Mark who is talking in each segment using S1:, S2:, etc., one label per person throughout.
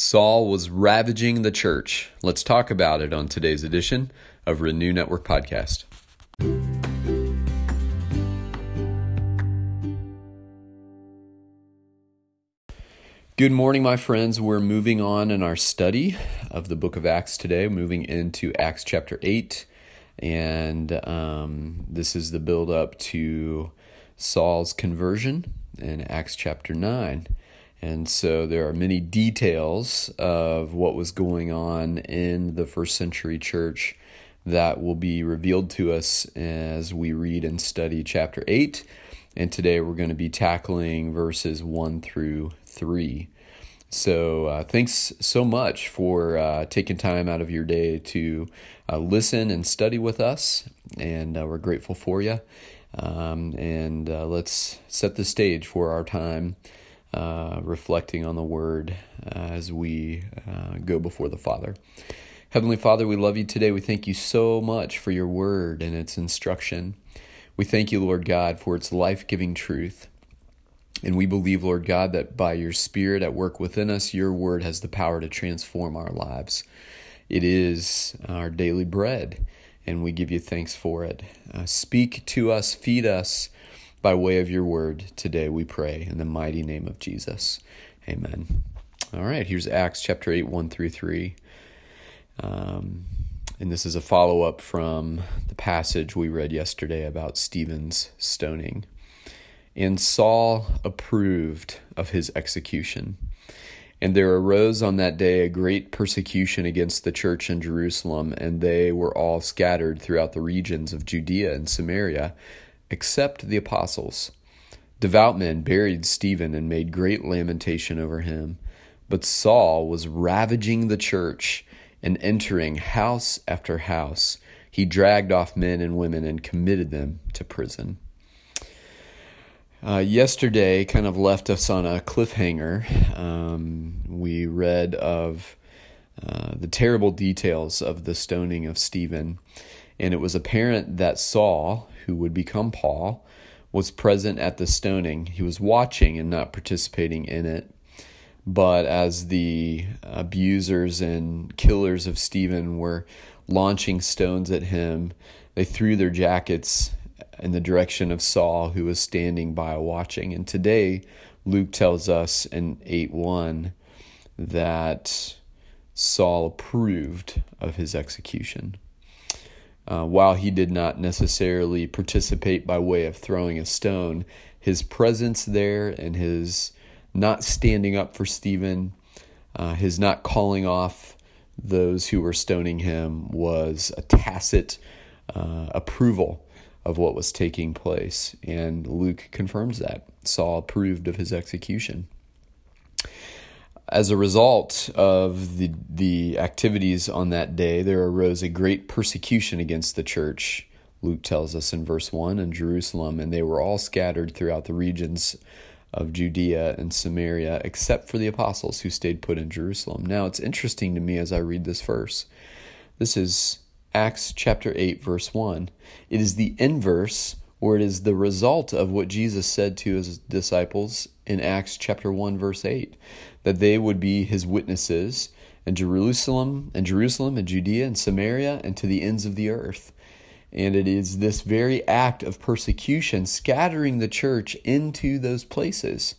S1: Saul was ravaging the church. Let's talk about it on today's edition of Renew Network Podcast. Good morning, my friends. We're moving on in our study of the book of Acts today, moving into Acts chapter 8. And um, this is the build up to Saul's conversion in Acts chapter 9. And so there are many details of what was going on in the first century church that will be revealed to us as we read and study chapter 8. And today we're going to be tackling verses 1 through 3. So, uh, thanks so much for uh, taking time out of your day to uh, listen and study with us. And uh, we're grateful for you. Um, and uh, let's set the stage for our time uh, reflecting on the word uh, as we uh, go before the Father. Heavenly Father, we love you today. We thank you so much for your word and its instruction. We thank you, Lord God, for its life giving truth. And we believe, Lord God, that by your Spirit at work within us, your word has the power to transform our lives. It is our daily bread, and we give you thanks for it. Uh, speak to us, feed us by way of your word today, we pray in the mighty name of Jesus. Amen. All right, here's Acts chapter 8, 1 through 3. Um, and this is a follow up from the passage we read yesterday about Stephen's stoning. And Saul approved of his execution. And there arose on that day a great persecution against the church in Jerusalem, and they were all scattered throughout the regions of Judea and Samaria except the apostles. Devout men buried Stephen and made great lamentation over him. But Saul was ravaging the church and entering house after house. He dragged off men and women and committed them to prison. Uh, yesterday kind of left us on a cliffhanger. Um, we read of uh, the terrible details of the stoning of Stephen, and it was apparent that Saul, who would become Paul, was present at the stoning. He was watching and not participating in it. But as the abusers and killers of Stephen were launching stones at him, they threw their jackets in the direction of Saul, who was standing by watching. And today, Luke tells us in 8 1 that Saul approved of his execution. Uh, while he did not necessarily participate by way of throwing a stone, his presence there and his not standing up for Stephen, uh, his not calling off those who were stoning him was a tacit uh, approval of what was taking place. And Luke confirms that. Saul approved of his execution as a result of the the activities on that day, there arose a great persecution against the church. Luke tells us in verse 1 in Jerusalem, and they were all scattered throughout the regions of Judea and Samaria, except for the apostles who stayed put in Jerusalem. Now, it's interesting to me as I read this verse. This is Acts chapter 8, verse 1. It is the inverse, or it is the result of what Jesus said to his disciples in Acts chapter 1, verse 8 that they would be his witnesses in Jerusalem and Jerusalem and Judea and Samaria and to the ends of the earth. And it is this very act of persecution, scattering the church into those places,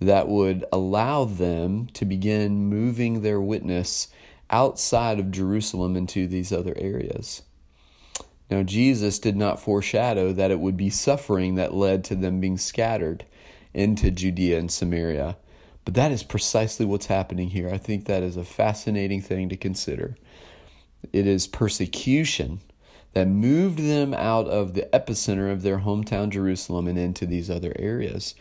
S1: that would allow them to begin moving their witness outside of Jerusalem into these other areas. Now, Jesus did not foreshadow that it would be suffering that led to them being scattered into Judea and Samaria. But that is precisely what's happening here. I think that is a fascinating thing to consider. It is persecution that moved them out of the epicenter of their hometown Jerusalem and into these other areas.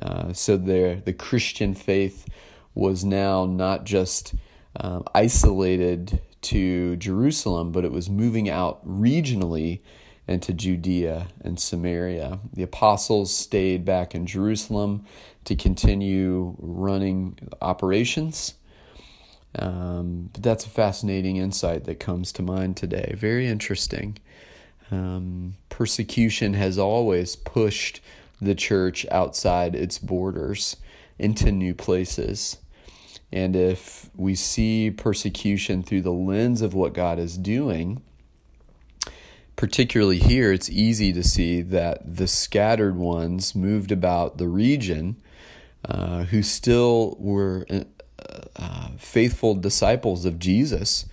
S1: Uh, so the Christian faith was now not just uh, isolated to Jerusalem, but it was moving out regionally into Judea and Samaria. The apostles stayed back in Jerusalem to continue running operations. Um, but that's a fascinating insight that comes to mind today. Very interesting. Um, persecution has always pushed the church outside its borders into new places. And if we see persecution through the lens of what God is doing, particularly here, it's easy to see that the scattered ones moved about the region uh, who still were uh, uh, faithful disciples of Jesus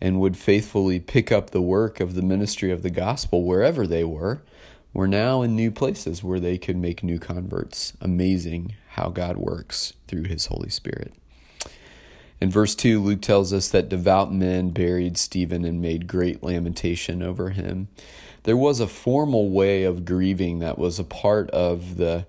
S1: and would faithfully pick up the work of the ministry of the gospel wherever they were, were now in new places where they could make new converts. Amazing how God works through his Holy Spirit. In verse 2, Luke tells us that devout men buried Stephen and made great lamentation over him. There was a formal way of grieving that was a part of the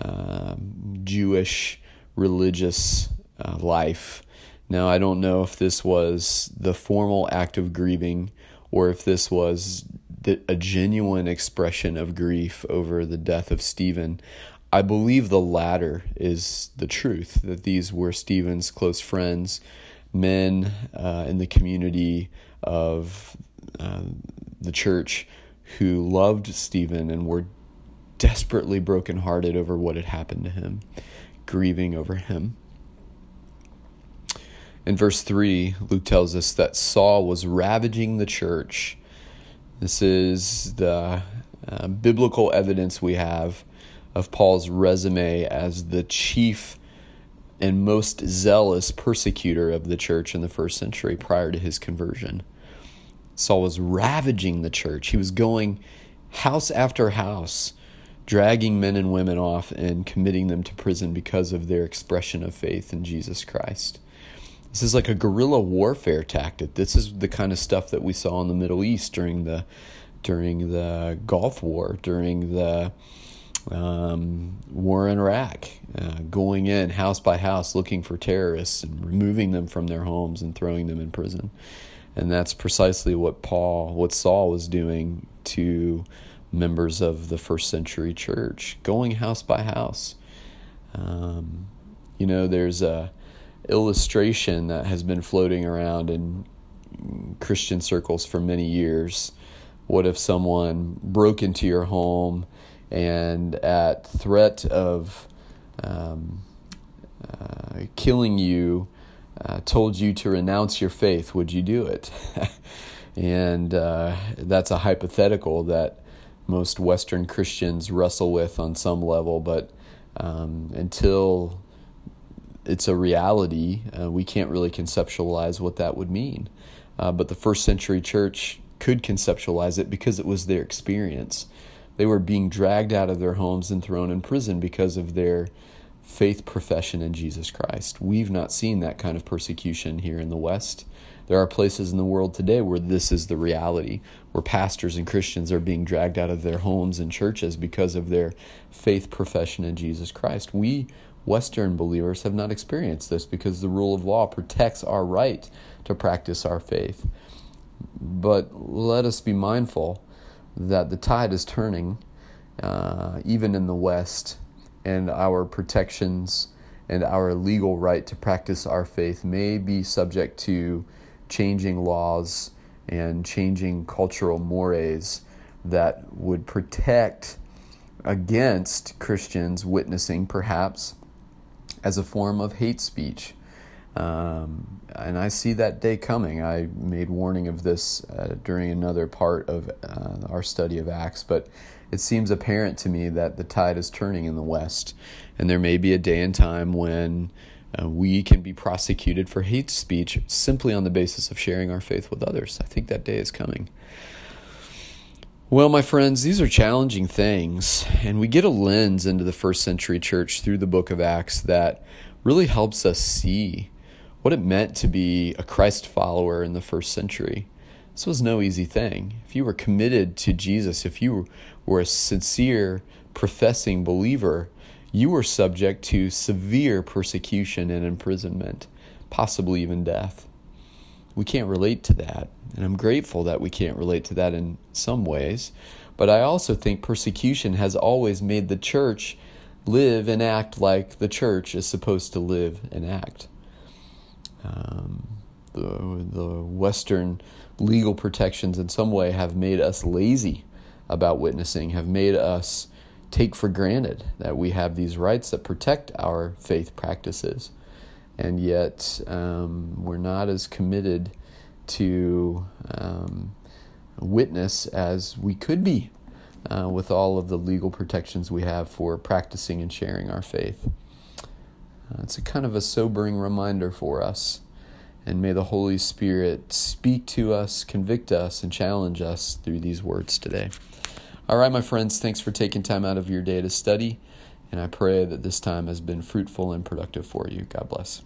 S1: uh, Jewish religious uh, life. Now, I don't know if this was the formal act of grieving or if this was the, a genuine expression of grief over the death of Stephen. I believe the latter is the truth, that these were Stephen's close friends, men uh, in the community of uh, the church who loved Stephen and were desperately brokenhearted over what had happened to him, grieving over him. In verse 3, Luke tells us that Saul was ravaging the church. This is the uh, biblical evidence we have of Paul's resume as the chief and most zealous persecutor of the church in the first century prior to his conversion. Saul was ravaging the church. He was going house after house, dragging men and women off and committing them to prison because of their expression of faith in Jesus Christ. This is like a guerrilla warfare tactic. This is the kind of stuff that we saw in the Middle East during the during the Gulf War, during the um, war in Iraq, uh, going in house by house looking for terrorists and removing them from their homes and throwing them in prison. And that's precisely what Paul, what Saul was doing to members of the first century church, going house by house. Um, you know, there's a illustration that has been floating around in Christian circles for many years. What if someone broke into your home? And at threat of um, uh, killing you, uh, told you to renounce your faith, would you do it? and uh, that's a hypothetical that most Western Christians wrestle with on some level, but um, until it's a reality, uh, we can't really conceptualize what that would mean. Uh, but the first century church could conceptualize it because it was their experience. They were being dragged out of their homes and thrown in prison because of their faith profession in Jesus Christ. We've not seen that kind of persecution here in the West. There are places in the world today where this is the reality, where pastors and Christians are being dragged out of their homes and churches because of their faith profession in Jesus Christ. We Western believers have not experienced this because the rule of law protects our right to practice our faith. But let us be mindful that the tide is turning, uh, even in the West, and our protections and our legal right to practice our faith may be subject to changing laws and changing cultural mores that would protect against Christians witnessing, perhaps, as a form of hate speech. Um, and I see that day coming. I made warning of this uh, during another part of uh, our study of Acts, but it seems apparent to me that the tide is turning in the West, and there may be a day and time when uh, we can be prosecuted for hate speech simply on the basis of sharing our faith with others. I think that day is coming. Well, my friends, these are challenging things, and we get a lens into the first century church through the book of Acts that really helps us see what it meant to be a Christ follower in the first century. This was no easy thing. If you were committed to Jesus, if you were a sincere, professing believer, you were subject to severe persecution and imprisonment, possibly even death. We can't relate to that, and I'm grateful that we can't relate to that in some ways. But I also think persecution has always made the church live and act like the church is supposed to live and act. Um, the, the Western legal protections, in some way, have made us lazy about witnessing, have made us take for granted that we have these rights that protect our faith practices. and yet um, we're not as committed to um, witness as we could be uh, with all of the legal protections we have for practicing and sharing our faith. Uh, it's a kind of a sobering reminder for us. And may the Holy Spirit speak to us, convict us, and challenge us through these words today. All right, my friends, thanks for taking time out of your day to study. And I pray that this time has been fruitful and productive for you. God bless.